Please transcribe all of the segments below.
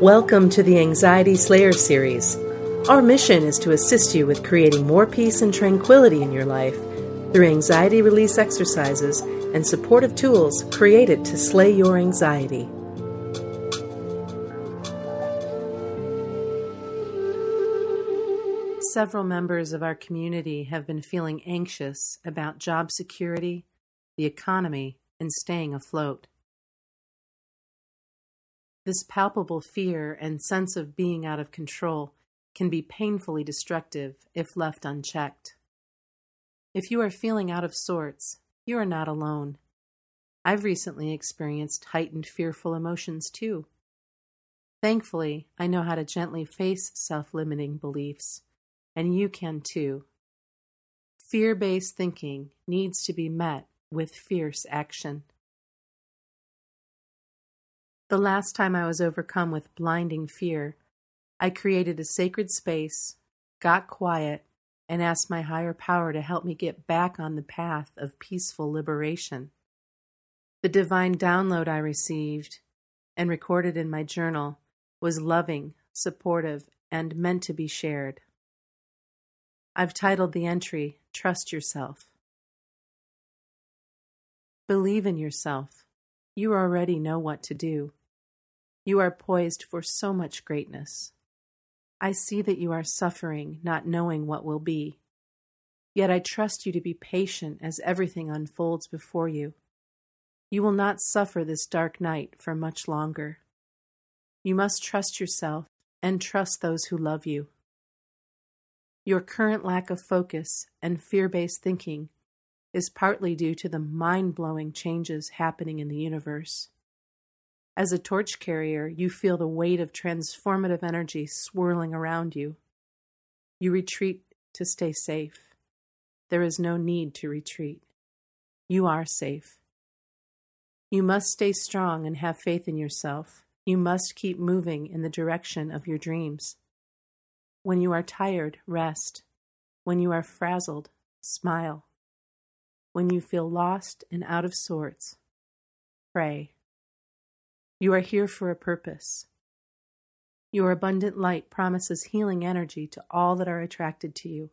Welcome to the Anxiety Slayer series. Our mission is to assist you with creating more peace and tranquility in your life through anxiety release exercises and supportive tools created to slay your anxiety. Several members of our community have been feeling anxious about job security, the economy, and staying afloat. This palpable fear and sense of being out of control can be painfully destructive if left unchecked. If you are feeling out of sorts, you are not alone. I've recently experienced heightened fearful emotions too. Thankfully, I know how to gently face self limiting beliefs, and you can too. Fear based thinking needs to be met with fierce action. The last time I was overcome with blinding fear, I created a sacred space, got quiet, and asked my higher power to help me get back on the path of peaceful liberation. The divine download I received and recorded in my journal was loving, supportive, and meant to be shared. I've titled the entry Trust Yourself. Believe in yourself. You already know what to do. You are poised for so much greatness. I see that you are suffering, not knowing what will be. Yet I trust you to be patient as everything unfolds before you. You will not suffer this dark night for much longer. You must trust yourself and trust those who love you. Your current lack of focus and fear based thinking is partly due to the mind blowing changes happening in the universe. As a torch carrier, you feel the weight of transformative energy swirling around you. You retreat to stay safe. There is no need to retreat. You are safe. You must stay strong and have faith in yourself. You must keep moving in the direction of your dreams. When you are tired, rest. When you are frazzled, smile. When you feel lost and out of sorts, pray. You are here for a purpose. Your abundant light promises healing energy to all that are attracted to you.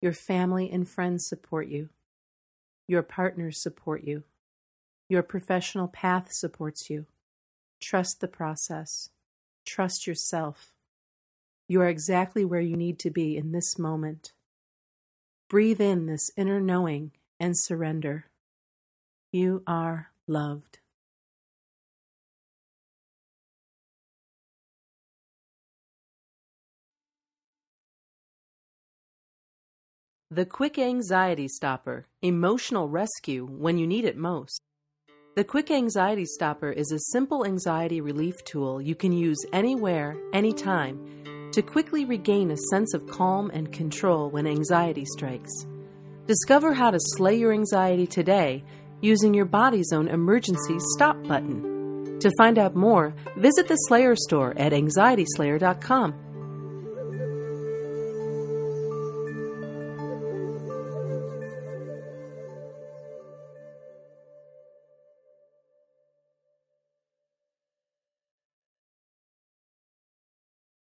Your family and friends support you. Your partners support you. Your professional path supports you. Trust the process. Trust yourself. You are exactly where you need to be in this moment. Breathe in this inner knowing and surrender. You are loved. The Quick Anxiety Stopper Emotional Rescue when you need it most. The Quick Anxiety Stopper is a simple anxiety relief tool you can use anywhere, anytime, to quickly regain a sense of calm and control when anxiety strikes. Discover how to slay your anxiety today using your body's own emergency stop button. To find out more, visit the Slayer store at anxietyslayer.com